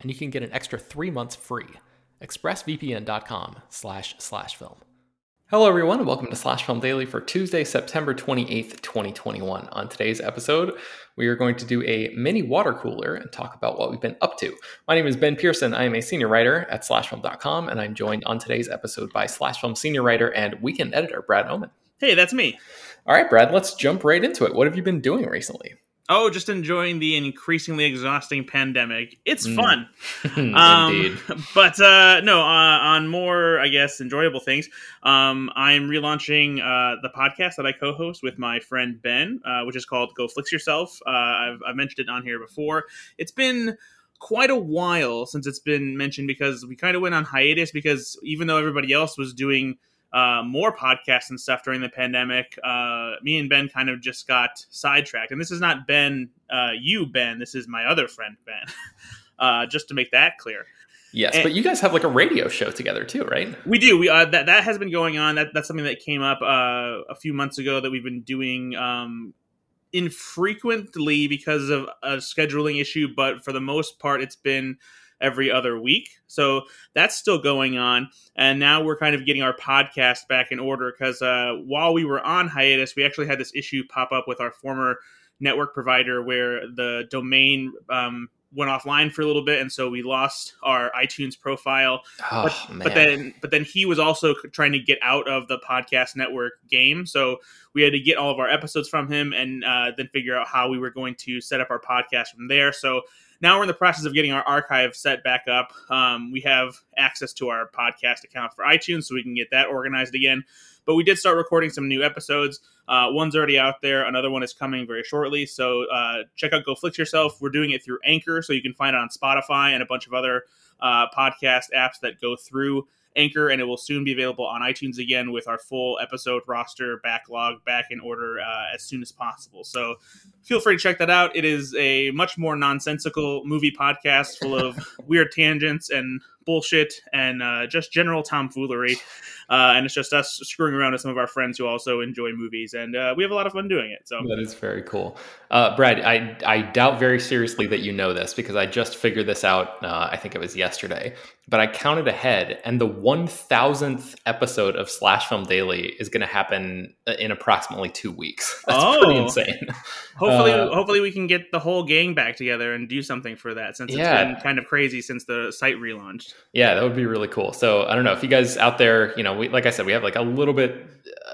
and you can get an extra three months free. ExpressVPN.com slash slash film. Hello, everyone, and welcome to Slash Film Daily for Tuesday, September 28th, 2021. On today's episode, we are going to do a mini water cooler and talk about what we've been up to. My name is Ben Pearson. I am a senior writer at SlashFilm.com, and I'm joined on today's episode by Slash Film senior writer and weekend editor Brad Oman. Hey, that's me. All right, Brad, let's jump right into it. What have you been doing recently? Oh, just enjoying the increasingly exhausting pandemic. It's mm. fun. um, Indeed. But uh, no, uh, on more, I guess, enjoyable things, um, I'm relaunching uh, the podcast that I co host with my friend Ben, uh, which is called Go Flix Yourself. Uh, I've, I've mentioned it on here before. It's been quite a while since it's been mentioned because we kind of went on hiatus because even though everybody else was doing uh, more podcasts and stuff during the pandemic, uh, me and Ben kind of just got sidetracked. And this is not Ben, uh, you, Ben. This is my other friend, Ben. Uh, just to make that clear. Yes, and but you guys have like a radio show together too, right? We do. We uh, that that has been going on. That that's something that came up uh, a few months ago that we've been doing um, infrequently because of a scheduling issue, but for the most part, it's been every other week. So that's still going on. And now we're kind of getting our podcast back in order because uh, while we were on hiatus, we actually had this issue pop up with our former network provider where the domain um, went offline for a little bit and so we lost our itunes profile oh, but, but, then but then he was also trying to get out of the podcast network game so we had to get all of our episodes from him and uh, then figure out how we were going to set up our podcast from there so now we're in the process of getting our archive set back up. Um, we have access to our podcast account for iTunes, so we can get that organized again. But we did start recording some new episodes. Uh, one's already out there. Another one is coming very shortly. So uh, check out Go Flix Yourself. We're doing it through Anchor, so you can find it on Spotify and a bunch of other uh, podcast apps that go through Anchor, and it will soon be available on iTunes again with our full episode roster backlog back in order uh, as soon as possible. So feel free to check that out. It is a much more nonsensical movie podcast full of weird tangents and bullshit and uh, just general tomfoolery. Uh, and it's just us screwing around with some of our friends who also enjoy movies, and uh, we have a lot of fun doing it. So that is very cool, uh, Brad. I I doubt very seriously that you know this because I just figured this out. Uh, I think it was yesterday, but I counted ahead, and the one thousandth episode of Slash Film Daily is going to happen in approximately two weeks. That's oh, pretty insane. Hopefully, uh, hopefully we can get the whole gang back together and do something for that since it's yeah. been kind of crazy since the site relaunched. Yeah, that would be really cool. So I don't know if you guys out there, you know, we like I said, we have like a little bit,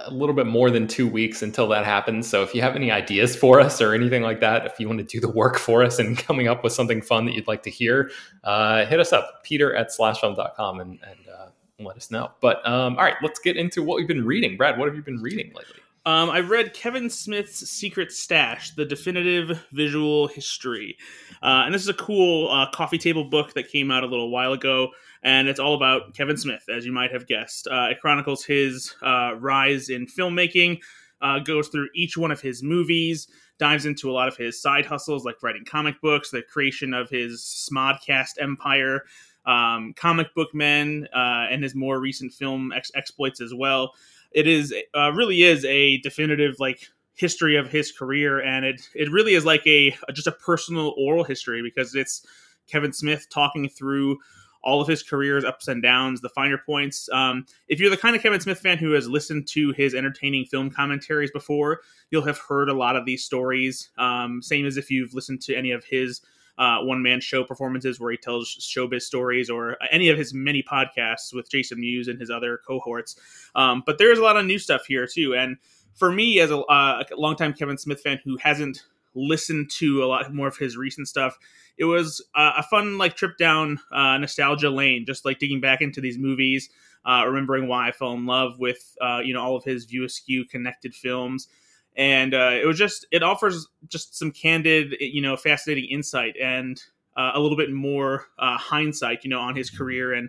a little bit more than two weeks until that happens. So if you have any ideas for us or anything like that, if you want to do the work for us and coming up with something fun that you'd like to hear, uh, hit us up, Peter at slashfilm.com and and uh, let us know. But um, all right, let's get into what we've been reading. Brad, what have you been reading lately? Um, I read Kevin Smith's Secret Stash, the definitive visual history. Uh, and this is a cool uh, coffee table book that came out a little while ago. And it's all about Kevin Smith, as you might have guessed. Uh, it chronicles his uh, rise in filmmaking, uh, goes through each one of his movies, dives into a lot of his side hustles, like writing comic books, the creation of his Smodcast empire, um, comic book men, uh, and his more recent film ex- exploits as well it is uh, really is a definitive like history of his career, and it it really is like a just a personal oral history because it's Kevin Smith talking through all of his career's ups and downs, the finer points. Um, if you're the kind of Kevin Smith fan who has listened to his entertaining film commentaries before, you'll have heard a lot of these stories. Um, same as if you've listened to any of his uh, one man show performances where he tells showbiz stories or any of his many podcasts with Jason Mewes and his other cohorts. Um, but there's a lot of new stuff here too. And for me, as a, uh, a longtime Kevin Smith fan who hasn't listened to a lot more of his recent stuff, it was uh, a fun like trip down uh, nostalgia lane, just like digging back into these movies, uh, remembering why I fell in love with uh, you know all of his View Askew connected films, and uh, it was just it offers just some candid, you know, fascinating insight and uh, a little bit more hindsight, you know, on his career and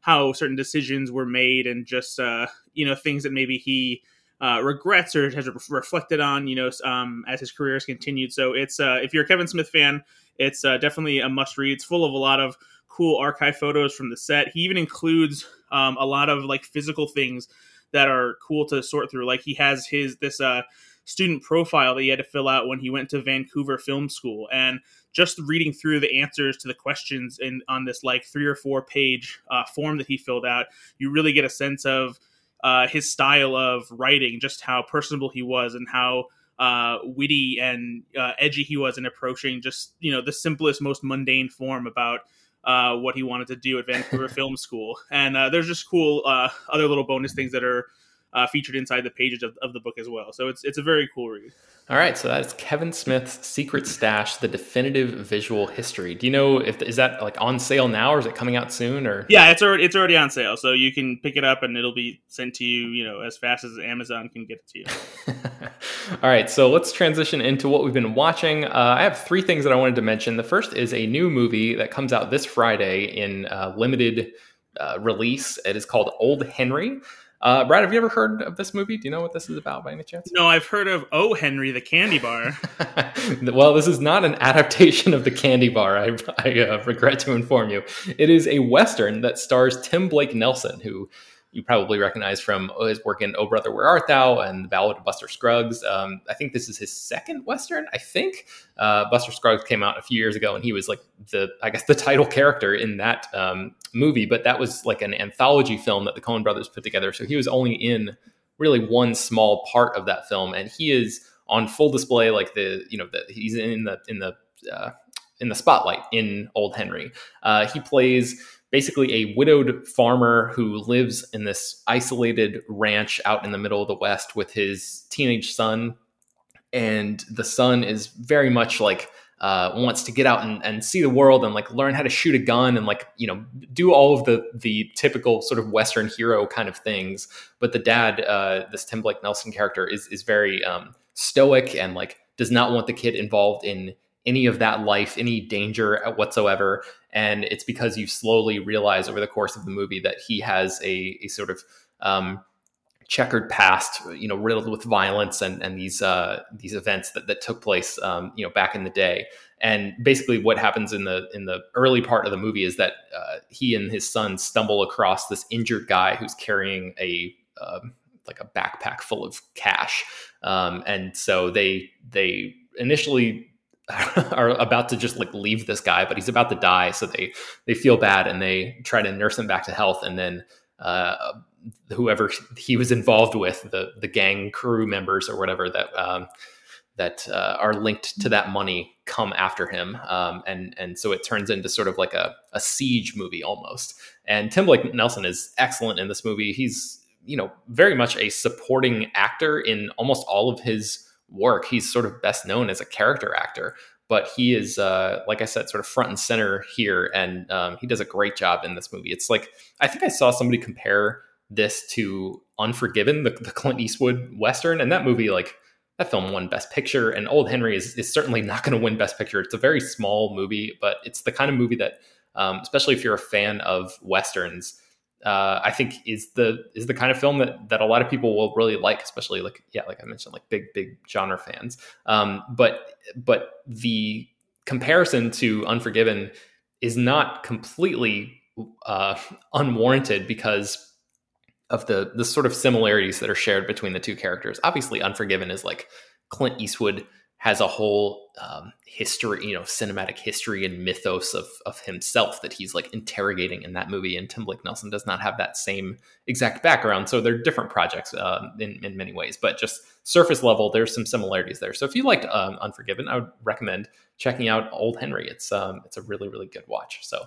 how certain decisions were made and just you know things that maybe he. Uh, regrets or has reflected on, you know, um, as his career has continued. So it's uh, if you're a Kevin Smith fan, it's uh, definitely a must read. It's full of a lot of cool archive photos from the set. He even includes um, a lot of like physical things that are cool to sort through. Like he has his this uh, student profile that he had to fill out when he went to Vancouver Film School, and just reading through the answers to the questions in on this like three or four page uh, form that he filled out, you really get a sense of uh, his style of writing, just how personable he was, and how uh, witty and uh, edgy he was in approaching just you know the simplest, most mundane form about uh, what he wanted to do at Vancouver Film School. And uh, there's just cool uh, other little bonus things that are uh, featured inside the pages of, of the book as well. So it's it's a very cool read. All right, so that's Kevin Smith's Secret Stash: The Definitive Visual History. Do you know if is that like on sale now, or is it coming out soon? Or yeah, it's already it's already on sale, so you can pick it up and it'll be sent to you, you know, as fast as Amazon can get it to you. All right, so let's transition into what we've been watching. Uh, I have three things that I wanted to mention. The first is a new movie that comes out this Friday in uh, limited uh, release. It is called Old Henry. Uh, Brad, have you ever heard of this movie? Do you know what this is about by any chance? No, I've heard of Oh Henry, the candy bar. well, this is not an adaptation of the candy bar. I, I uh, regret to inform you. It is a western that stars Tim Blake Nelson, who you probably recognize from his work in Oh Brother Where Art Thou and The Ballad of Buster Scruggs. Um, I think this is his second Western. I think uh, Buster Scruggs came out a few years ago and he was like the, I guess, the title character in that um, movie, but that was like an anthology film that the Coen brothers put together. So he was only in really one small part of that film and he is on full display like the you know the, he's in the in the uh, in the spotlight in old henry uh, he plays basically a widowed farmer who lives in this isolated ranch out in the middle of the West with his teenage son. And the son is very much like uh, wants to get out and, and see the world and like learn how to shoot a gun and like you know do all of the the typical sort of Western hero kind of things. But the dad, uh, this Tim Blake Nelson character, is is very um, stoic and like does not want the kid involved in any of that life, any danger whatsoever. And it's because you slowly realize over the course of the movie that he has a, a sort of um, checkered past, you know, riddled with violence and, and these uh, these events that, that took place, um, you know, back in the day. And basically, what happens in the in the early part of the movie is that uh, he and his son stumble across this injured guy who's carrying a uh, like a backpack full of cash, um, and so they they initially are about to just like leave this guy, but he's about to die. So they they feel bad and they try to nurse him back to health. And then uh, whoever he was involved with, the the gang crew members or whatever that um, that uh, are linked to that money, come after him. Um, and and so it turns into sort of like a a siege movie almost. And Tim Blake Nelson is excellent in this movie. He's you know very much a supporting actor in almost all of his work. He's sort of best known as a character actor, but he is, uh, like I said, sort of front and center here, and um, he does a great job in this movie. It's like I think I saw somebody compare this to Unforgiven, the, the Clint Eastwood western, and that movie like that film won Best Picture, and Old Henry is, is certainly not going to win Best Picture. It's a very small movie, but it's the kind of movie that, um, especially if you're a fan of westerns, uh, I think is the is the kind of film that that a lot of people will really like, especially like yeah, like I mentioned, like big big genre fans. Um, but but the comparison to Unforgiven is not completely uh, unwarranted because of the the sort of similarities that are shared between the two characters. Obviously, Unforgiven is like Clint Eastwood has a whole um, history, you know, cinematic history and mythos of of himself that he's like interrogating in that movie. And Tim Blake Nelson does not have that same exact background, so they're different projects uh, in in many ways. But just surface level, there's some similarities there. So if you liked um, Unforgiven, I would recommend checking out Old Henry. It's um, it's a really really good watch. So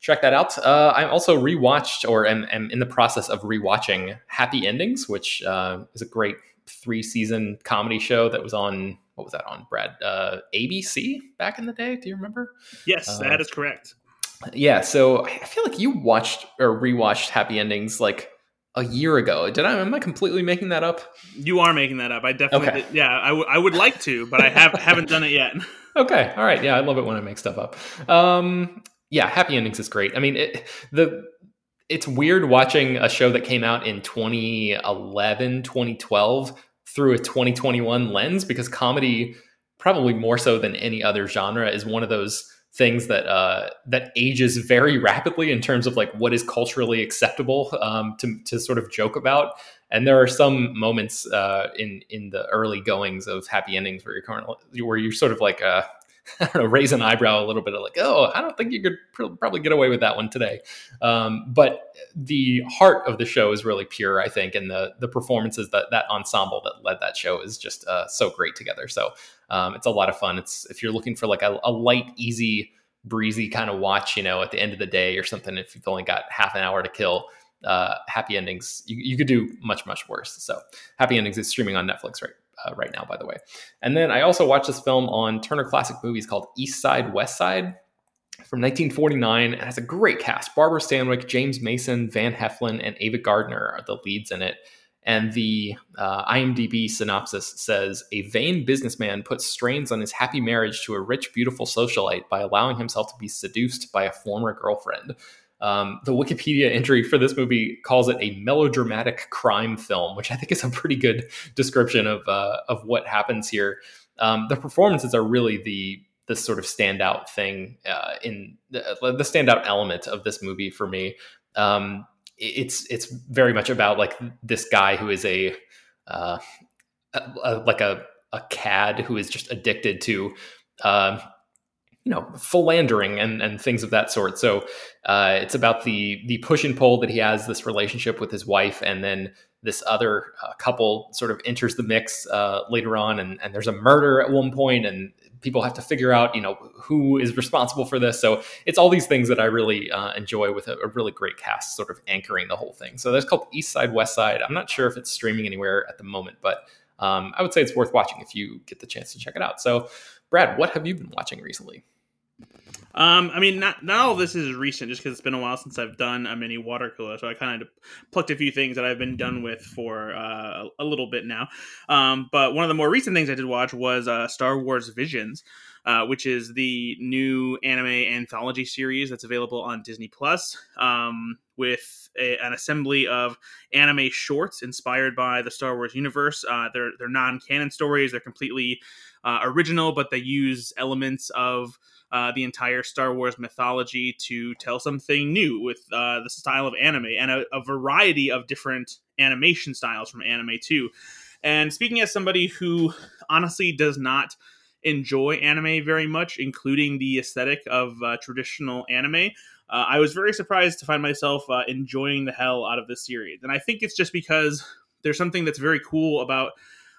check that out. Uh, I'm also rewatched or am, am in the process of rewatching Happy Endings, which uh, is a great three season comedy show that was on what was that on Brad uh, ABC back in the day? Do you remember? Yes, uh, that is correct. Yeah, so I feel like you watched or rewatched Happy Endings like a year ago. Did I? Am I completely making that up? You are making that up. I definitely. Okay. Did, yeah, I, w- I would like to, but I have haven't done it yet. Okay. All right. Yeah, I love it when I make stuff up. Um, yeah, Happy Endings is great. I mean, it, the it's weird watching a show that came out in 2011, 2012 through a 2021 lens because comedy probably more so than any other genre is one of those things that uh, that ages very rapidly in terms of like what is culturally acceptable um, to to sort of joke about. And there are some moments uh, in in the early goings of Happy Endings where you're where you're sort of like uh, I don't know, raise an eyebrow a little bit like, oh, I don't think you could pr- probably get away with that one today. Um, but the heart of the show is really pure, I think, and the the performances that that ensemble that led that show is just uh, so great together. So um, it's a lot of fun. It's if you're looking for like a, a light, easy, breezy kind of watch, you know, at the end of the day or something, if you've only got half an hour to kill. Uh, happy endings you, you could do much much worse so happy endings is streaming on netflix right uh, right now, by the way. And then I also watched this film on Turner Classic Movies called East Side, West Side from 1949. It has a great cast. Barbara Stanwyck, James Mason, Van Heflin, and Ava Gardner are the leads in it. And the uh, IMDb synopsis says A vain businessman puts strains on his happy marriage to a rich, beautiful socialite by allowing himself to be seduced by a former girlfriend. Um, the Wikipedia entry for this movie calls it a melodramatic crime film, which I think is a pretty good description of uh, of what happens here. Um, the performances are really the the sort of standout thing uh, in the, the, standout element of this movie for me. Um, it's it's very much about like this guy who is a, uh, a, a like a a cad who is just addicted to uh, you know philandering and and things of that sort. So uh, it's about the the push and pull that he has this relationship with his wife, and then this other uh, couple sort of enters the mix uh, later on, and, and there's a murder at one point, and people have to figure out you know who is responsible for this. So it's all these things that I really uh, enjoy with a, a, really great cast, sort of anchoring the whole thing. So that's called East Side West Side. I'm not sure if it's streaming anywhere at the moment, but um, I would say it's worth watching if you get the chance to check it out. So, Brad, what have you been watching recently? Um, I mean, not not all this is recent, just because it's been a while since I've done a mini water cooler. So I kind of plucked a few things that I've been done with for uh, a little bit now. Um, but one of the more recent things I did watch was uh, Star Wars Visions, uh, which is the new anime anthology series that's available on Disney Plus, um, with a, an assembly of anime shorts inspired by the Star Wars universe. Uh, they're they're non canon stories. They're completely uh, original, but they use elements of uh, the entire Star Wars mythology to tell something new with uh, the style of anime and a, a, variety of different animation styles from anime too. And speaking as somebody who honestly does not enjoy anime very much, including the aesthetic of uh, traditional anime, uh, I was very surprised to find myself uh, enjoying the hell out of this series. And I think it's just because there's something that's very cool about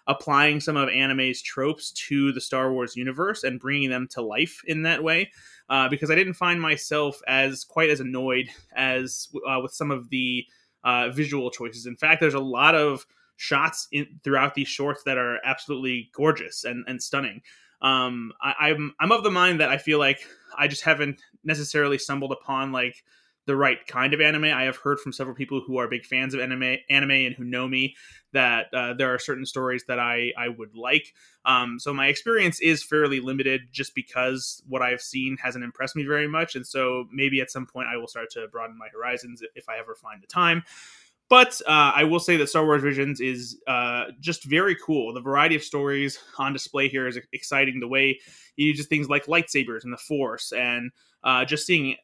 applying some of anime's tropes to the Star Wars universe and bringing them to life in that way. Uh, because I didn't find myself as quite as annoyed as uh, with some of the uh, visual choices. In fact, there's a lot of shots in, throughout these shorts that are absolutely gorgeous and, and stunning. Um, I, I'm I'm of the mind that I feel like I just haven't necessarily stumbled upon like the right kind of anime. I have heard from several people who are big fans of anime, anime, and who know me that uh, there are certain stories that I I would like. Um, so my experience is fairly limited, just because what I've seen hasn't impressed me very much, and so maybe at some point I will start to broaden my horizons if I ever find the time. But uh, I will say that Star Wars Visions is uh, just very cool. The variety of stories on display here is exciting. The way you uses things like lightsabers and the Force, and uh, just seeing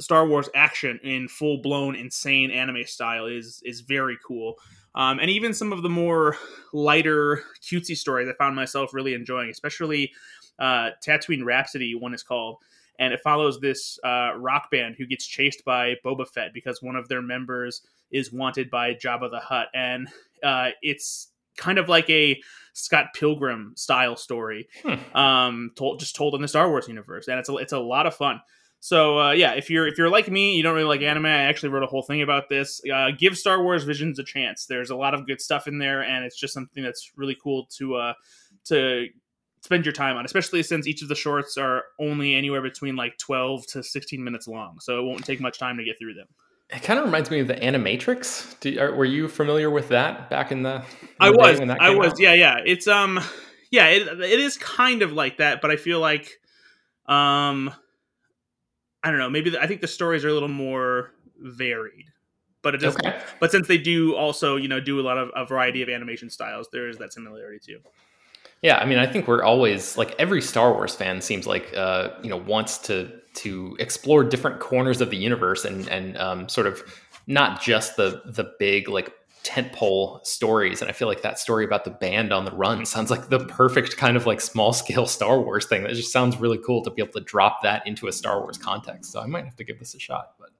Star Wars action in full blown insane anime style is is very cool. Um, and even some of the more lighter, cutesy stories I found myself really enjoying, especially uh, Tatooine Rhapsody, one is called. And it follows this uh, rock band who gets chased by Boba Fett because one of their members is wanted by Jabba the Hutt. And uh, it's kind of like a Scott Pilgrim style story, hmm. um, told just told in the Star Wars universe, and it's a, it's a lot of fun. So uh, yeah, if you're if you're like me, you don't really like anime. I actually wrote a whole thing about this. Uh, give Star Wars Visions a chance. There's a lot of good stuff in there, and it's just something that's really cool to uh, to spend your time on, especially since each of the shorts are only anywhere between like 12 to 16 minutes long. So it won't take much time to get through them. It kind of reminds me of the Animatrix. Do, are, were you familiar with that back in the? In I was. I was. Out? Yeah, yeah. It's um, yeah. It, it is kind of like that, but I feel like, um, I don't know. Maybe the, I think the stories are a little more varied, but it does. Okay. But since they do also, you know, do a lot of a variety of animation styles, there is that similarity too. Yeah, I mean, I think we're always like every Star Wars fan seems like uh, you know wants to to explore different corners of the universe and and um, sort of not just the the big like tentpole stories. And I feel like that story about the band on the run sounds like the perfect kind of like small scale Star Wars thing. That just sounds really cool to be able to drop that into a Star Wars context. So I might have to give this a shot. But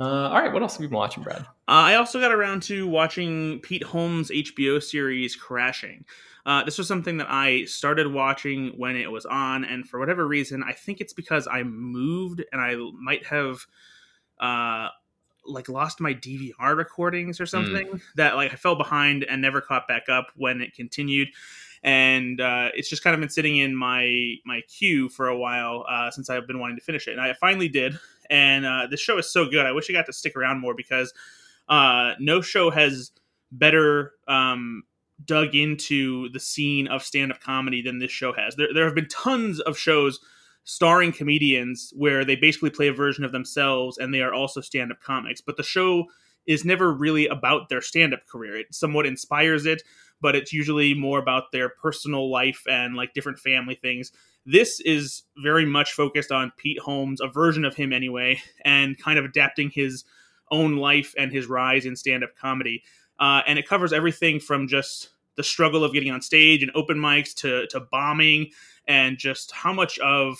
uh, all right, what else have you been watching, Brad? Uh, I also got around to watching Pete Holmes' HBO series Crashing. Uh, this was something that I started watching when it was on, and for whatever reason, I think it's because I moved and I might have uh, like lost my DVR recordings or hmm. something mm. that like I fell behind and never caught back up when it continued. And uh, it's just kind of been sitting in my my queue for a while uh, since I've been wanting to finish it, and I finally did. And uh, the show is so good. I wish I got to stick around more because uh, no show has better um, dug into the scene of stand-up comedy than this show has. There, there have been tons of shows starring comedians where they basically play a version of themselves and they are also stand-up comics. But the show is never really about their stand-up career. It somewhat inspires it, but it's usually more about their personal life and like different family things. This is very much focused on Pete Holmes, a version of him anyway, and kind of adapting his own life and his rise in stand-up comedy uh, and it covers everything from just the struggle of getting on stage and open mics to to bombing and just how much of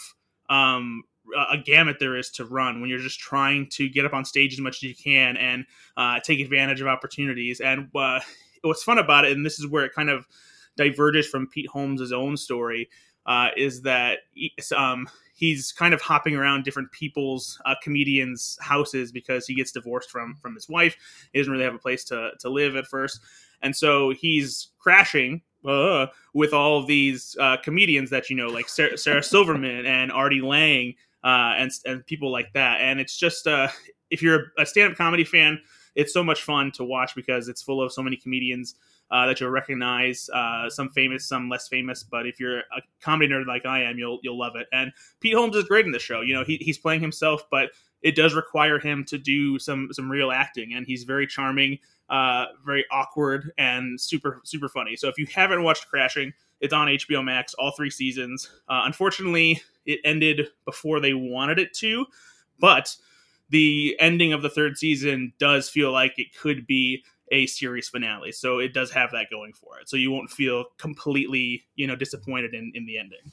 um, a gamut there is to run when you're just trying to get up on stage as much as you can and uh, take advantage of opportunities. And uh, what's fun about it, and this is where it kind of diverges from Pete Holmes' own story, uh, is that um, he's kind of hopping around different people's uh, comedians' houses because he gets divorced from from his wife. He doesn't really have a place to to live at first, and so he's crashing uh, with all these uh, comedians that you know, like Sarah, Sarah Silverman and Artie Lange, uh, and and people like that. And it's just uh, if you're a stand up comedy fan, it's so much fun to watch because it's full of so many comedians uh, that you'll recognize. Uh, some famous, some less famous. But if you're a comedy nerd like I am, you'll you'll love it. And Pete Holmes is great in the show. You know, he, he's playing himself, but it does require him to do some some real acting, and he's very charming, uh, very awkward, and super super funny. So if you haven't watched Crashing, it's on HBO Max, all three seasons. Uh, unfortunately, it ended before they wanted it to, but the ending of the third season does feel like it could be a series finale. So it does have that going for it. So you won't feel completely, you know, disappointed in, in the ending.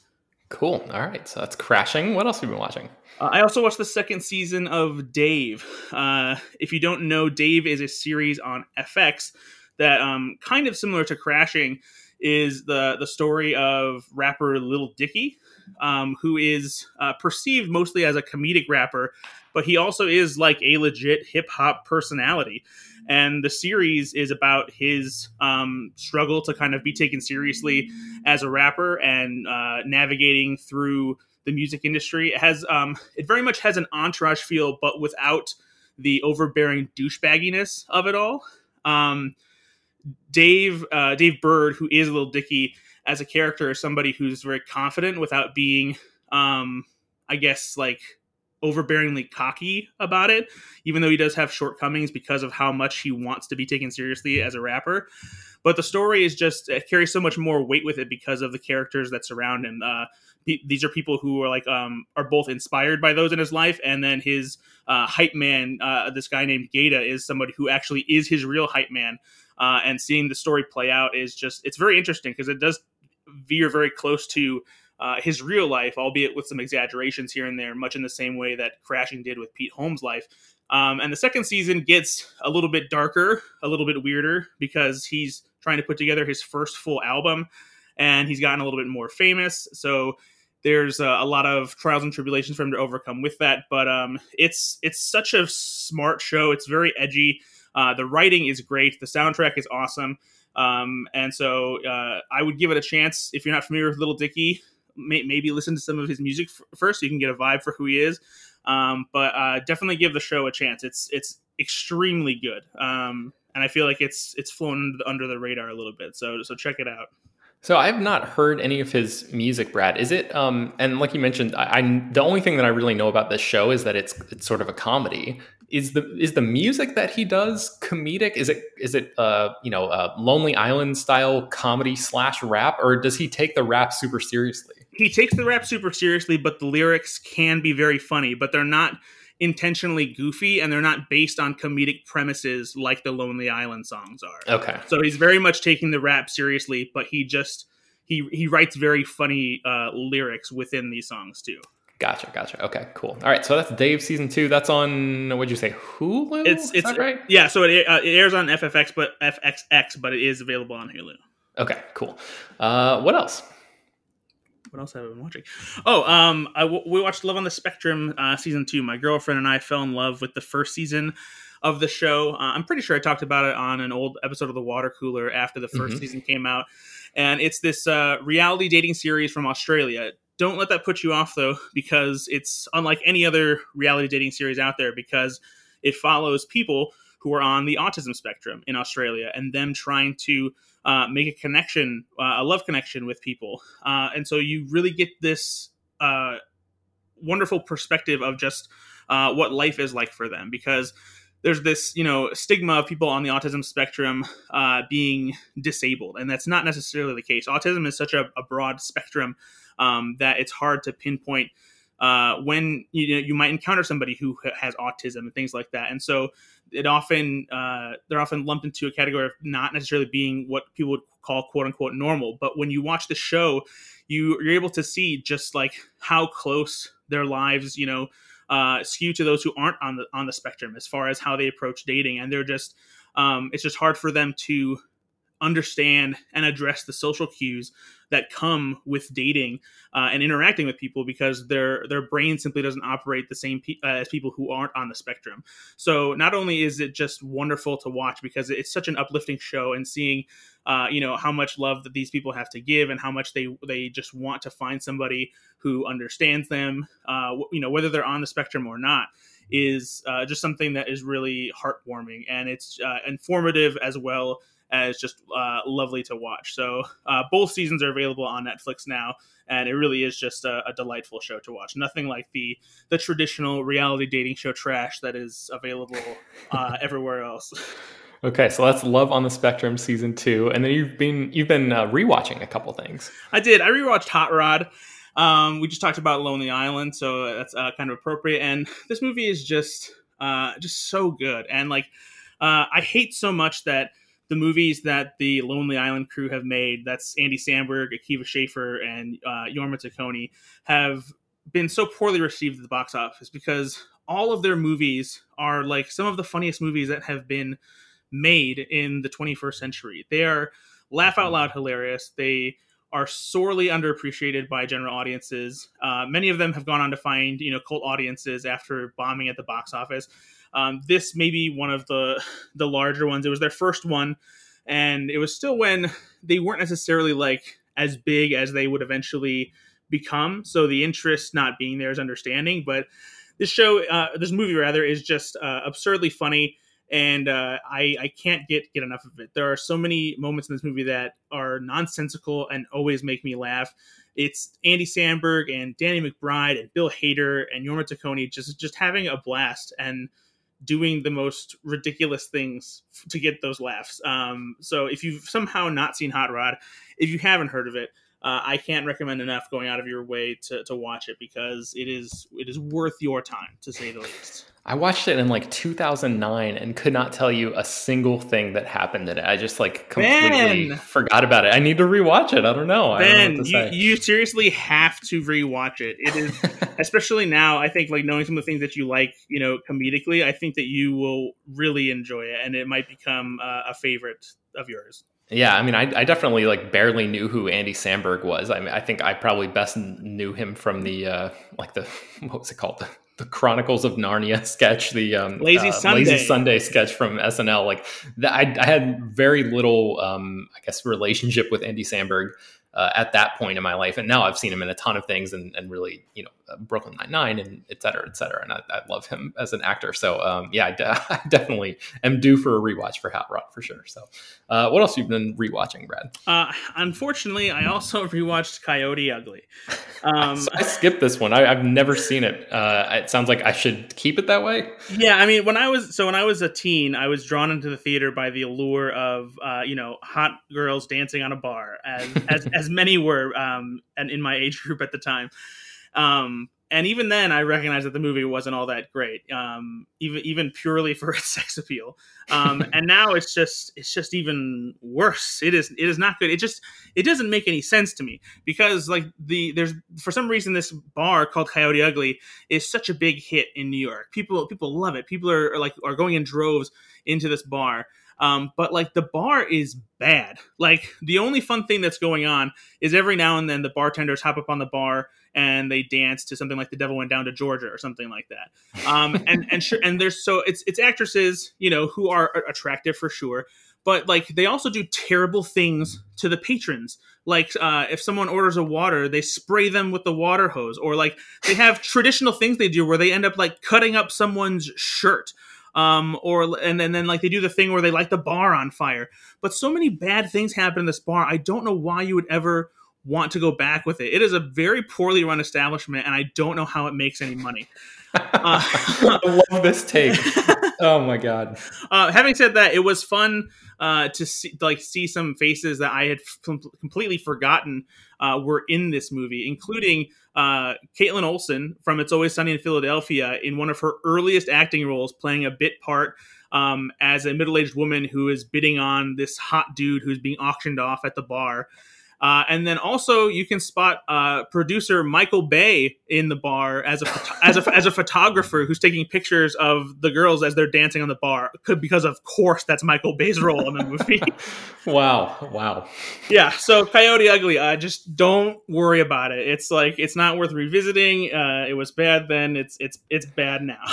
Cool. All right. So that's crashing. What else have you been watching? Uh, I also watched the second season of Dave. Uh, if you don't know, Dave is a series on FX that, um, kind of similar to Crashing, is the the story of rapper Lil Dicky, um, who is uh, perceived mostly as a comedic rapper, but he also is like a legit hip hop personality and the series is about his um, struggle to kind of be taken seriously as a rapper and uh, navigating through the music industry. It has um, it very much has an entourage feel, but without the overbearing douchebagginess of it all. Um, Dave uh, Dave Burd, who is Lil Dicky as a character, is somebody who's very confident without being, um, I guess, like overbearingly cocky about it, even though he does have shortcomings because of how much he wants to be taken seriously as a rapper. But the story is just it carries so much more weight with it because of the characters that surround him. Uh, these are people who are like um, are both inspired by those in his life, and then his uh, hype man, uh, this guy named Gata, is somebody who actually is his real hype man. uh, and seeing the story play out is just it's very interesting because it does veer very close to uh, his real life, albeit with some exaggerations here and there, much in the same way that Crashing did with Pete Holmes' life. Um, and the second season gets a little bit darker, a little bit weirder because he's trying to put together his first full album and he's gotten a little bit more famous. So there's a, a lot of trials and tribulations for him to overcome with that. But um, it's it's such a smart show. It's very edgy. Uh, the writing is great. The soundtrack is awesome. Um, and so uh, I would give it a chance if you're not familiar with Little Dicky. May, maybe listen to some of his music f- first, so you can get a vibe for who he is. Um, but uh, definitely give the show a chance. It's it's extremely good, um, and I feel like it's it's flown under the radar a little bit. So so check it out. So I have not heard any of his music, Brad. Is it? Um, and like you mentioned, I, I, the only thing that I really know about this show is that it's it's sort of a comedy. Is the is the music that he does comedic? Is it is it uh you know a Lonely Island style comedy slash rap, or does he take the rap super seriously? He takes the rap super seriously, but the lyrics can be very funny, but they're not intentionally goofy and they're not based on comedic premises like the Lonely Island songs are. Okay. So he's very much taking the rap seriously, but he just he he writes very funny uh, lyrics within these songs too. Gotcha, gotcha. Okay, cool. All right, so that's Dave season two. That's on what'd you say, Hulu? It's it's right. Yeah, so it, uh, it airs on FFX, but FXX, but it is available on Hulu. Okay, cool. Uh, what else? What else have I been watching? Oh, um, I w- we watched Love on the Spectrum uh, season two. My girlfriend and I fell in love with the first season of the show. Uh, I'm pretty sure I talked about it on an old episode of the Water Cooler after the 1st mm-hmm. season came out, and it's this uh, reality dating series from Australia. Don't let that put you off though, because it's unlike any other reality dating series out there because it follows people who are on the autism spectrum in Australia and them trying to uh, make a connection, uh, a love connection with people. Uh, and so you really get this uh, wonderful perspective of just uh, what life is like for them because there's this you know stigma of people on the autism spectrum uh, being disabled and that's not necessarily the case autism is such a, a broad spectrum um, that it's hard to pinpoint uh, when you know you might encounter somebody who has autism and things like that and so it often uh, they're often lumped into a category of not necessarily being what people would call quote unquote normal. But when you watch the show, you you're able to see just like how close their lives, you know, uh, skew to those who aren't on the on the spectrum as far as how they approach dating, and they're just um, it's just hard for them to understand and address the social cues that come with dating uh, and interacting with people because their their brain simply doesn't operate the same pe- uh, as people who aren't on the spectrum. So not only is it just wonderful to watch because it's such an uplifting show and seeing uh, you know how much love that these people have to give and how much they they just want to find somebody who understands them uh, you know whether they're on the spectrum or not is uh, just something that is really heartwarming and it's uh, informative as well as just uh, lovely to watch. So uh, both seasons are available on Netflix now, and it really is just a, a, delightful show to watch. Nothing like the the traditional reality dating show trash that is available uh, everywhere else. Okay, so that's Love on the Spectrum season two, and then you've been you've been uh, rewatching a couple things. I did. I rewatched Hot Rod. Um, we just talked about Lonely Island, so that's uh, kind of appropriate. And this movie is just uh, just so good, and like I hate so much that the movies that the Lonely Island crew have made, that's Andy Samberg, Akiva Schaffer, and uh, Jorma Taccone, have been so poorly received at the box office because all of their movies are like some of the funniest movies that have been made in the 21st century. They are laugh out loud hilarious. They are sorely underappreciated by general audiences. Uh, many of them have gone on to find you know cult audiences after bombing at the box office. Um, this may be one of the the larger ones. It was their first one, and it was still when they weren't necessarily like as big as they would eventually become. So the interest not being there is understanding. But this show, uh, this movie rather, is just uh, absurdly funny, and uh, I I can't get get enough of it. There are so many moments in this movie that are nonsensical and always make me laugh. It's Andy Samberg and Danny McBride and Bill Hader and Jorma Taccone just just having a blast and doing the most ridiculous things to get those laughs. Um, so if you've somehow not seen Hot Rod, if you haven't heard of it, uh, I can't recommend enough going out of your way to, to watch it because it is it is worth your time to say the least. I watched it in like 2009 and could not tell you a single thing that happened in it. I just like completely ben, forgot about it. I need to rewatch it. I don't know. Ben, don't know you, you seriously have to rewatch it. It is, especially now. I think like knowing some of the things that you like, you know, comedically. I think that you will really enjoy it, and it might become uh, a favorite of yours. Yeah, I mean, I, I, definitely like barely knew who Andy Samberg was. I mean, I think I probably best knew him from the uh, like the what was it called the, the Chronicles of Narnia sketch, the um, Lazy uh, Sunday Lazy Sunday sketch from SNL. Like, the, I, I, had very little, um, I guess, relationship with Andy Samberg uh, at that point in my life. And now I've seen him in a ton of things and, and really, you know, uh, Brooklyn Nine Nine and et cetera, et cetera. And I, I love him as an actor. So um, yeah, I, de- I, definitely am due for a rewatch for Hot Rod for sure. So uh, what else have you been rewatching, Brad? Uh, unfortunately, I also rewatched Coyote Ugly. Um, so I skipped this one. I, have never seen it. Uh, it sounds like I should keep it that way. Yeah, I mean, when I was so when I was a teen, I was drawn into the theater by the allure of uh, you know hot girls dancing on a bar as as, as as many were um, and in my age group at the time. Um, and even then, I recognized that the movie wasn't all that great, um, even even purely for its sex appeal. Um, and now it's just it's just even worse. It is it is not good. It just it doesn't make any sense to me because like the there's for some reason this bar called Coyote Ugly is such a big hit in New York. People people love it. People are, are like are going in droves into this bar. Um, but like the bar is bad. Like the only fun thing that's going on is every now and then the bartenders hop up on the bar and they dance to something like "The Devil Went Down to Georgia" or something like that. Um, and and sure, and there's so it's it's actresses you know who are attractive for sure, but like they also do terrible things to the patrons. Like uh, if someone orders a water, they spray them with the water hose, or like they have traditional things they do where they end up like cutting up someone's shirt um, or and then, then like they do the thing where they light the bar on fire. But so many bad things happen in this bar. I don't know why you would ever want to go back with it. It is a very poorly run establishment, and I don't know how it makes any money. Uh, I love this take. oh my god. Uh, having said that, it was fun uh, to see like see some faces that I had f- completely forgotten uh, were in this movie, including uh, Kaitlin Olson from It's Always Sunny in Philadelphia in one of her earliest acting roles, playing a bit part um, as a middle aged woman who is bidding on this hot dude who's being auctioned off at the bar. Uh, and then also you can spot uh, producer Michael Bay in the bar as a as a as a photographer who's taking pictures of the girls as they're dancing on the bar. Because of course that's Michael Bay's role in the movie. wow! Wow! Yeah. So Coyote Ugly. Uh, just don't worry about it. It's like it's not worth revisiting. Uh, it was bad then. It's it's it's bad now.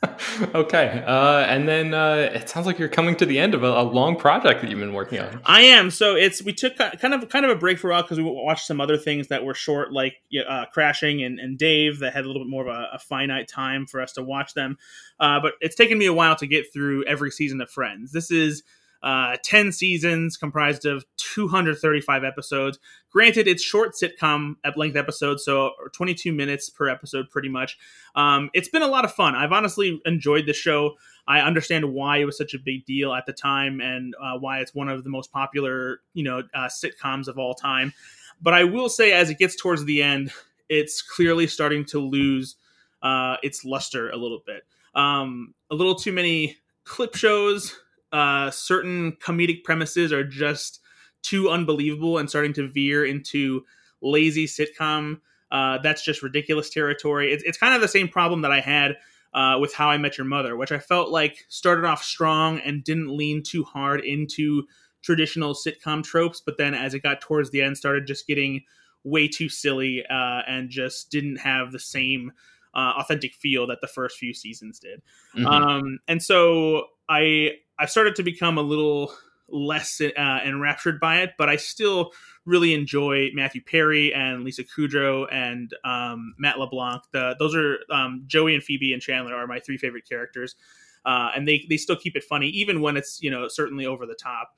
okay. Uh, and then uh, it sounds like you're coming to the end of a, a, long project that you've been working on. I am. So it's we took kind of kind of a break for a while because we watched some other things that were short, like uh, Crashing and, and Dave, that had a little bit more of a, a finite time for us to watch them. Uh, but it's taken me a while to get through every season of Friends. This is uh, 10 seasons comprised of 235 episodes. Granted, it's short sitcom at length episodes, so 22 minutes per episode, pretty much. Um, it's been a lot of fun. I've honestly enjoyed the show. I understand why it was such a big deal at the time and uh, why it's one of the most popular, you know, uh, sitcoms of all time. But I will say, as it gets towards the end, it's clearly starting to lose uh, its luster a little bit. Um, a little too many clip shows, uh, certain comedic premises are just too unbelievable and starting to veer into lazy sitcom. Uh, that's just ridiculous territory. It's, it's kind of the same problem that I had uh, with How I Met Your Mother, which I felt like started off strong and didn't lean too hard into traditional sitcom tropes, but then as it got towards the end, started just getting way too silly uh, and just didn't have the same uh, authentic feel that the first few seasons did. Mm-hmm. Um, and so I I've started to become a little less uh, enraptured by it, but I still really enjoy Matthew Perry and Lisa Kudrow and um, Matt LeBlanc. The, those are um, Joey and Phoebe and Chandler are my three favorite characters, uh, and they they still keep it funny even when it's you know certainly over the top.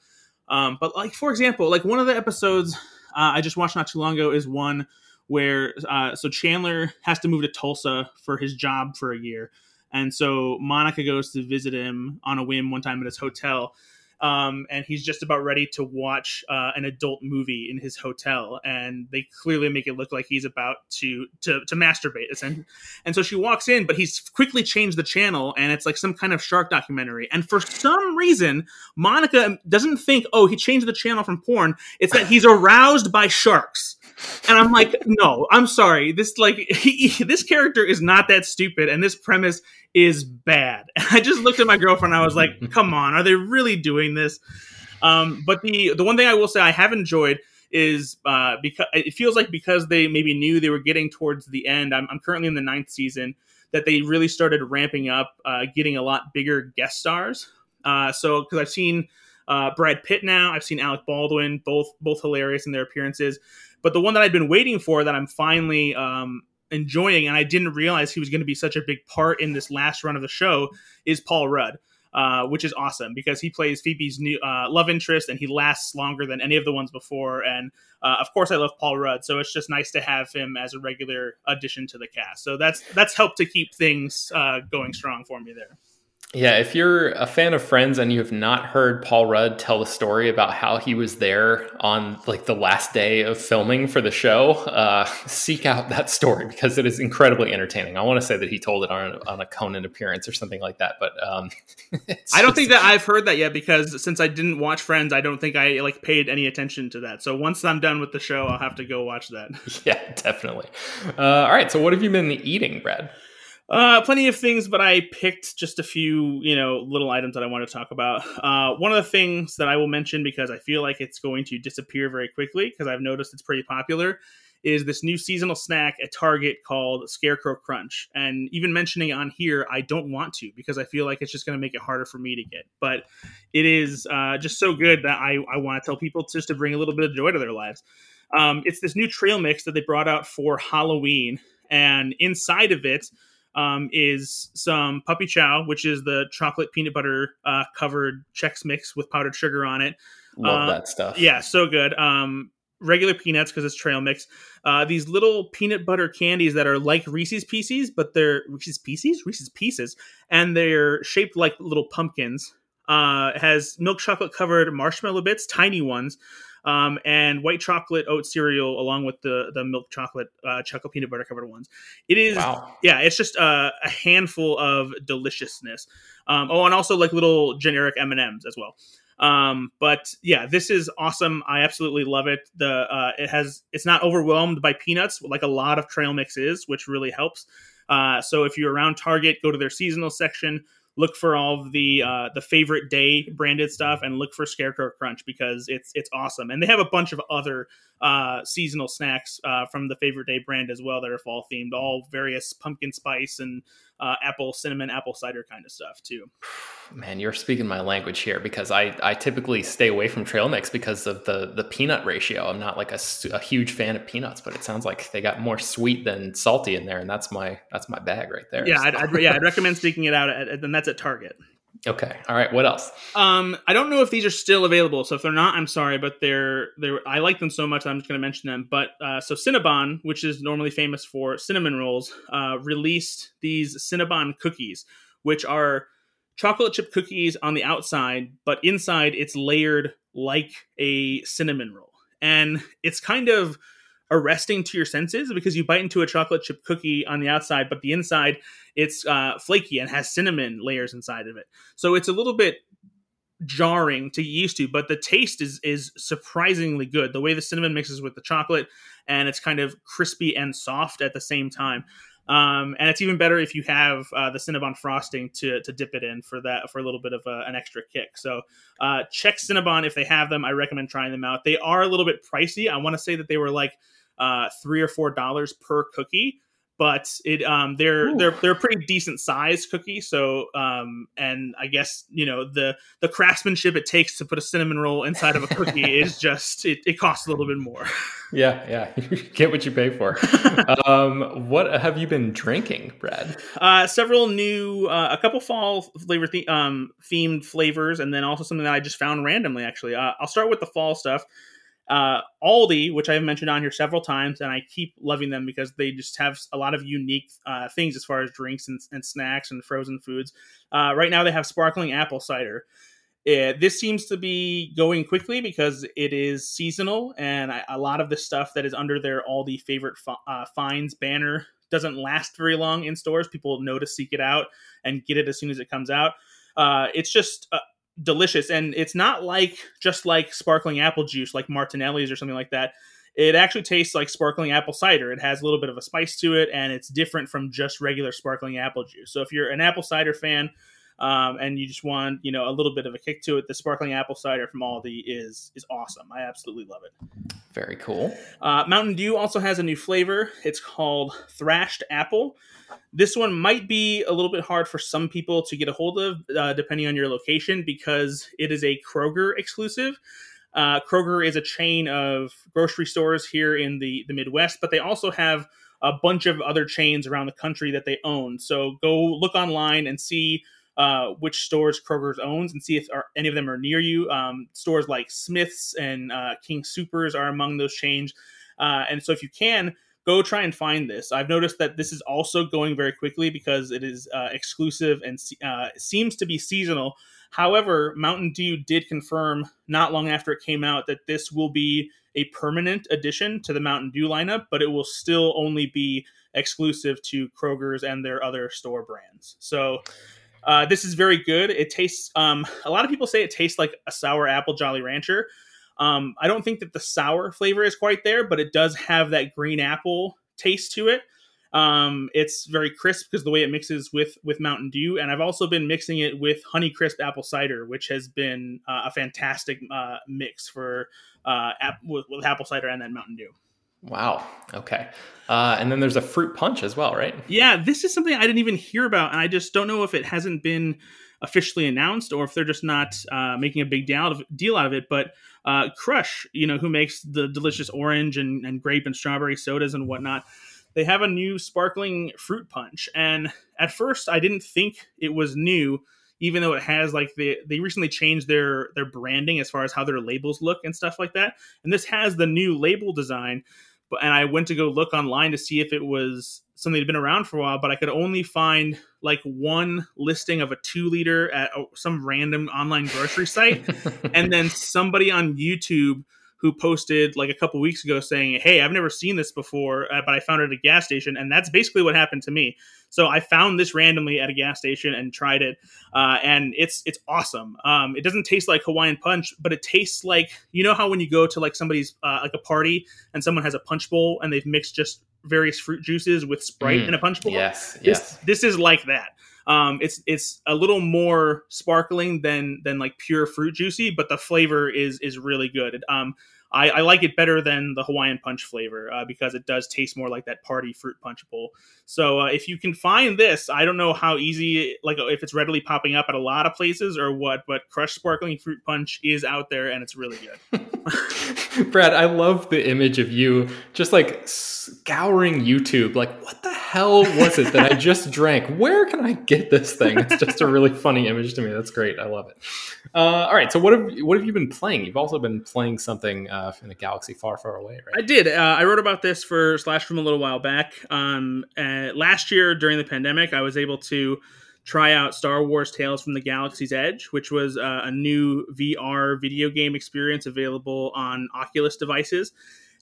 Um, but like for example, like one of the episodes uh, I just watched not too long ago is one where uh, so Chandler has to move to Tulsa for his job for a year and so Monica goes to visit him on a whim one time at his hotel. um, and he's just about ready to watch uh, an adult movie in his hotel, and they clearly make it look like he's about to to, to masturbate. And, and so she walks in, but he's quickly changed the channel, and it's like some kind of shark documentary. And for some reason, Monica doesn't think, oh, he changed the channel from porn. It's that he's aroused by sharks. And I'm like, no, I'm sorry. This like he, this character is not that stupid, and this premise is bad. I just looked at my girlfriend. I was like, come on, are they really doing this? Um, but the the one thing I will say I have enjoyed is uh, because it feels like because they maybe knew they were getting towards the end. I'm, I'm currently in the ninth season that they really started ramping up, uh, getting a lot bigger guest stars. Uh, so because I've seen uh, Brad Pitt now, I've seen Alec Baldwin, both both hilarious in their appearances. But the one that I've been waiting for that I'm finally um, enjoying, and I didn't realize he was going to be such a big part in this last run of the show, is Paul Rudd. Uh, which is awesome because he plays Phoebe's new uh, love interest and he lasts longer than any of the ones before. And uh, of course, I love Paul Rudd, so it's just nice to have him as a regular addition to the cast. So that's that's helped to keep things uh, going strong for me there. Yeah, if you're a fan of Friends and you have not heard Paul Rudd tell the story about how he was there on like the last day of filming for the show, uh, seek out that story because it is incredibly entertaining. I want to say that he told it on, on a Conan appearance or something like that, but um, I don't just... think that I've heard that yet because since I didn't watch Friends, I don't think I like paid any attention to that. So once I'm done with the show, I'll have to go watch that. Yeah, definitely. Uh, all right, so what have you been eating, Brad? Uh, plenty of things, but I picked just a few, you know, little items that I want to talk about. Uh, one of the things that I will mention because I feel like it's going to disappear very quickly because I've noticed it's pretty popular is this new seasonal snack at Target called Scarecrow Crunch. And even mentioning it on here, I don't want to because I feel like it's just going to make it harder for me to get. But it is uh, just so good that I, I want to tell people just to bring a little bit of joy to their lives. Um, it's this new trail mix that they brought out for Halloween. And inside of it, um, is some puppy chow, which is the chocolate peanut butter uh, covered Chex Mix with powdered sugar on it. Love uh, that stuff. Yeah, so good. Um, regular peanuts because it's trail mix. Uh, these little peanut butter candies that are like Reese's Pieces, but they're Reese's Pieces, Reese's Pieces, and they're shaped like little pumpkins. Uh, has milk chocolate covered marshmallow bits, tiny ones, um, and white chocolate oat cereal along with the the milk chocolate uh, chocolate peanut butter covered ones. It is wow. yeah, it's just a, a handful of deliciousness. Um, oh, and also like little generic M and M's as well. Um, but yeah, this is awesome. I absolutely love it. The uh, it has it's not overwhelmed by peanuts like a lot of trail mix is, which really helps. Uh, so if you're around Target, go to their seasonal section look for all of the uh, the favorite day branded stuff and look for Scarecrow Crunch because it's it's awesome. And they have a bunch of other uh, seasonal snacks uh, from the favorite day brand as well that are fall themed, all various pumpkin spice and uh, apple cinnamon apple cider kind of stuff too. Man, you're speaking my language here because I, I typically stay away from trail mix because of the the peanut ratio. I'm not like a, a huge fan of peanuts, but it sounds like they got more sweet than salty in there, and that's my that's my bag right there. Yeah, so. I'd, I'd, yeah, I'd recommend sneaking it out, and that's at Target. Okay. All right. What else? Um, I don't know if these are still available. So if they're not, I'm sorry, but they're they're I like them so much I'm just going to mention them. But uh, so Cinnabon, which is normally famous for cinnamon rolls, uh, released these Cinnabon cookies, which are chocolate chip cookies on the outside, but inside it's layered like a cinnamon roll, and it's kind of arresting to your senses because you bite into a chocolate chip cookie on the outside, but the inside it's uh, flaky and has cinnamon layers inside of it. So it's a little bit jarring to get used to, but the taste is is surprisingly good. The way the cinnamon mixes with the chocolate, and it's kind of crispy and soft at the same time. Um, and it's even better if you have uh, the Cinnabon frosting to, to dip it in for that for a little bit of a, an extra kick. So uh, check Cinnabon if they have them. I recommend trying them out. They are a little bit pricey. I want to say that they were like uh, three or four dollars per cookie but it um they're Ooh. they're they're a pretty decent size cookie. So um and i guess you know the the craftsmanship it takes to put a cinnamon roll inside of a cookie is just it, it costs a little bit more. Yeah yeah. You get what you pay for. Um what have you been drinking brad? Uh several new uh, a couple fall flavor the- um themed flavors and then also something that i just found randomly actually. Uh, i'll start with the fall stuff uh, Aldi, which I've mentioned on here several times, and I keep loving them because they just have a lot of unique uh, things as far as drinks and, and snacks and frozen foods. Uh, right now, they have sparkling apple cider. it, this seems to be going quickly because it is seasonal, and I, a lot of the stuff that is under their the favorite fi- uh, finds banner doesn't last very long in stores. People know to seek it out and get it as soon as it comes out. Uh, it's just uh, delicious, and it's not like just like sparkling apple juice, like Martinelli's or something like that. It actually tastes like sparkling apple cider. It has a little bit of a spice to it, and it's different from just regular sparkling apple juice. So if you're an apple cider fan, um, and you just want you know a little bit of a kick to it, the sparkling apple cider from Aldi is is awesome. I absolutely love it. Very cool. Uh, Mountain Dew also has a new flavor. It's called Thrashed Apple. This one might be a little bit hard for some people to get a hold of, uh, depending on your location, because it is a Kroger exclusive. Uh, Kroger is a chain of grocery stores here in the, the Midwest, but they also have a bunch of other chains around the country that they own. So go look online and see uh, which stores Kroger's owns and see if are, any of them are near you. Um, stores like Smith's and uh, King Soopers are among those chains. Uh, and so if you can, go try and find this. I've noticed that this is also going very quickly because it is uh, exclusive and uh, seems to be seasonal. However, Mountain Dew did confirm not long after it came out that this will be a permanent addition to the Mountain Dew lineup, but it will still only be exclusive to Kroger's and their other store brands. So uh, this is very good. It tastes. Um, a lot of people say it tastes like a sour apple Jolly Rancher. Um, I don't think that the sour flavor is quite there, but it does have that green apple taste to it. Um, it's very crisp because the way it mixes with with Mountain Dew, and I've also been mixing it with Honey Crisp apple cider, which has been uh, a fantastic uh, mix for uh, ap- with, with apple cider and then Mountain Dew. Wow. Okay. Uh, and then there's a fruit punch as well, right? Yeah, this is something I didn't even hear about, and I just don't know if it hasn't been officially announced or if they're just not uh, making a big deal out of, deal out of it. But uh, Crush, you know, who makes the delicious orange and, and grape and strawberry sodas and whatnot, they have a new sparkling fruit punch. And at first, I didn't think it was new, even though it has like the they recently changed their their branding as far as how their labels look and stuff like that. And this has the new label design but and I went to go look online to see if it was something that had been around for a while, but I could only find like one listing of a two liter at oh, some random online grocery site, and then somebody on YouTube who posted like a couple weeks ago saying, "Hey, I've never seen this before, uh, but I found it at a gas station," and that's basically what happened to me. So I found this randomly at a gas station and tried it, uh, and it's it's awesome. Um, it doesn't taste like Hawaiian Punch, but it tastes like you know how when you go to like somebody's uh, like a party and someone has a punch bowl and they've mixed just various fruit juices with Sprite mm, in a punch bowl. Yes, this, yes. This is like that. Um, it's it's a little more sparkling than than like pure fruit juicy, but the flavor is is really good. Um, I, I, like it better than the Hawaiian Punch flavor uh, because it does taste more like that party fruit punch bowl. So uh, if you can find this, I don't know how easy, like if it's readily popping up at a lot of places or what, but Crush Sparkling Fruit Punch is out there and it's really good. Brad, I love the image of you just like scouring YouTube. Like, what the hell was it that I just drank? Where can I get this thing? It's just a really funny image to me. That's great. I love it. Uh, all right. So what have what have you been playing? You've also been playing something. In a galaxy far, far away, right? I did. Uh, I wrote about this for Slash Film a little while back. Um, uh, last year during the pandemic, I was able to try out Star Wars Tales from the Galaxy's Edge, which was uh, a new VR video game experience available on Oculus devices.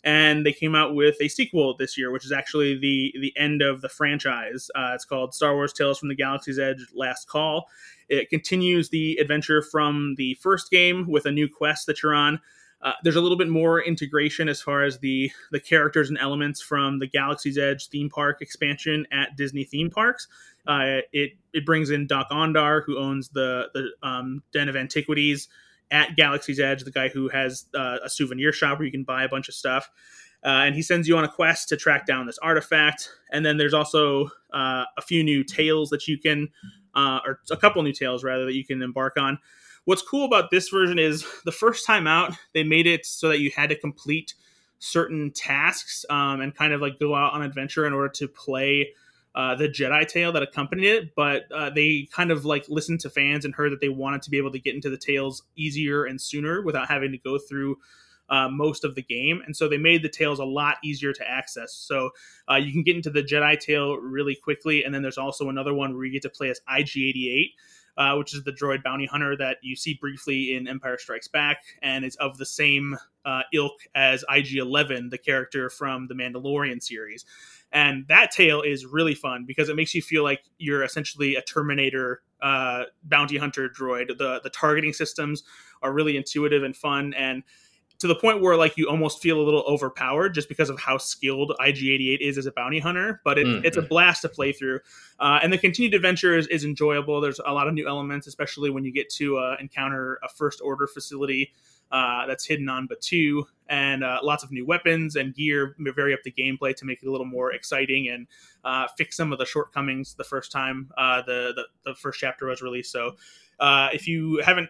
And they came out with a sequel this year, which is actually the the end of the franchise. Uh, it's called Star Wars Tales from the Galaxy's Edge: Last Call. It continues the adventure from the first game with a new quest that you're on. Uh, there's a little bit more integration as far as the the characters and elements from the Galaxy's Edge theme park expansion at Disney theme parks. Uh, it it brings in Doc Ondar, who owns the the um, Den of Antiquities at Galaxy's Edge, the guy who has uh, a souvenir shop where you can buy a bunch of stuff. Uh, and he sends you on a quest to track down this artifact. And then there's also uh, a few new tales that you can, or a couple new tales rather, that you can embark on. What's cool about this version is the first time out, they made it so that you had to complete certain tasks um, and kind of like go out on adventure in order to play uh, the Jedi tale that accompanied it. But uh, they kind of like listened to fans and heard that they wanted to be able to get into the tales easier and sooner without having to go through uh, most of the game. And so they made the tales a lot easier to access. So uh, you can get into the Jedi tale really quickly. And then there's also another one where you get to play as IG 88, uh, which is the droid bounty hunter that you see briefly in Empire Strikes Back, and is of the same uh, ilk as IG 11, the character from the Mandalorian series. And that tale is really fun because it makes you feel like you're essentially a Terminator uh, bounty hunter droid. The the targeting systems are really intuitive and fun, and to the point where like you almost feel a little overpowered just because of how skilled IG88 is as a bounty hunter. But it, mm-hmm. it's a blast to play through, uh, and the continued adventure is, is, enjoyable. There's a lot of new elements, especially when you get to uh, encounter a first order facility uh, that's hidden on Batuu, and uh, lots of new weapons and gear vary up the gameplay to make it a little more exciting and uh, fix some of the shortcomings the first time uh, the, the, the first chapter was released. So if you haven't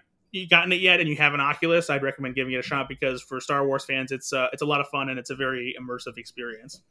gotten it yet and you have an Oculus, I'd recommend giving it a shot because for Star Wars fans, it's uh, it's a lot of fun and it's a very immersive experience.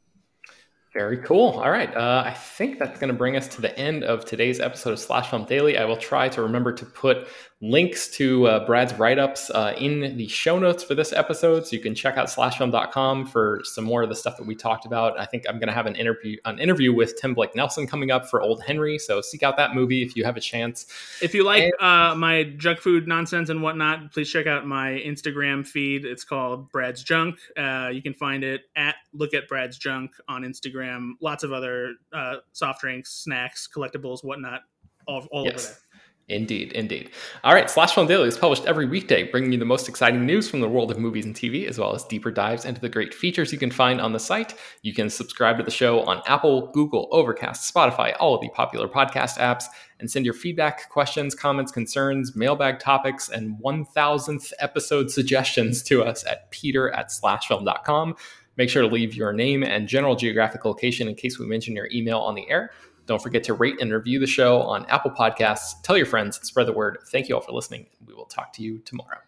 Very cool. All right. Uh, I think that's going to bring us to the end of today's episode of Slash Film Daily. I will try to remember to put links to uh, Brad's write ups uh, in the show notes for this episode. So you can check out slashfilm.com for some more of the stuff that we talked about. I think I'm going to have an interview an interview with Tim Blake Nelson coming up for Old Henry. So seek out that movie if you have a chance. If you like and- uh, my junk food nonsense and whatnot, please check out my Instagram feed. It's called Brad's Junk. Uh, you can find it at Look at Brad's Junk on Instagram. Lots of other uh, soft drinks, snacks, collectibles, whatnot, all, all yes. over there. Indeed, indeed. All right, Slash Film Daily is published every weekday, bringing you the most exciting news from the world of movies and TV, as well as deeper dives into the great features you can find on the site. You can subscribe to the show on Apple, Google, Overcast, Spotify, all of the popular podcast apps, and send your feedback, questions, comments, concerns, mailbag topics, and 1000th episode suggestions to us at peter at slashfilm.com. Make sure to leave your name and general geographic location in case we mention your email on the air. Don't forget to rate and review the show on Apple Podcasts. Tell your friends, spread the word. Thank you all for listening. We will talk to you tomorrow.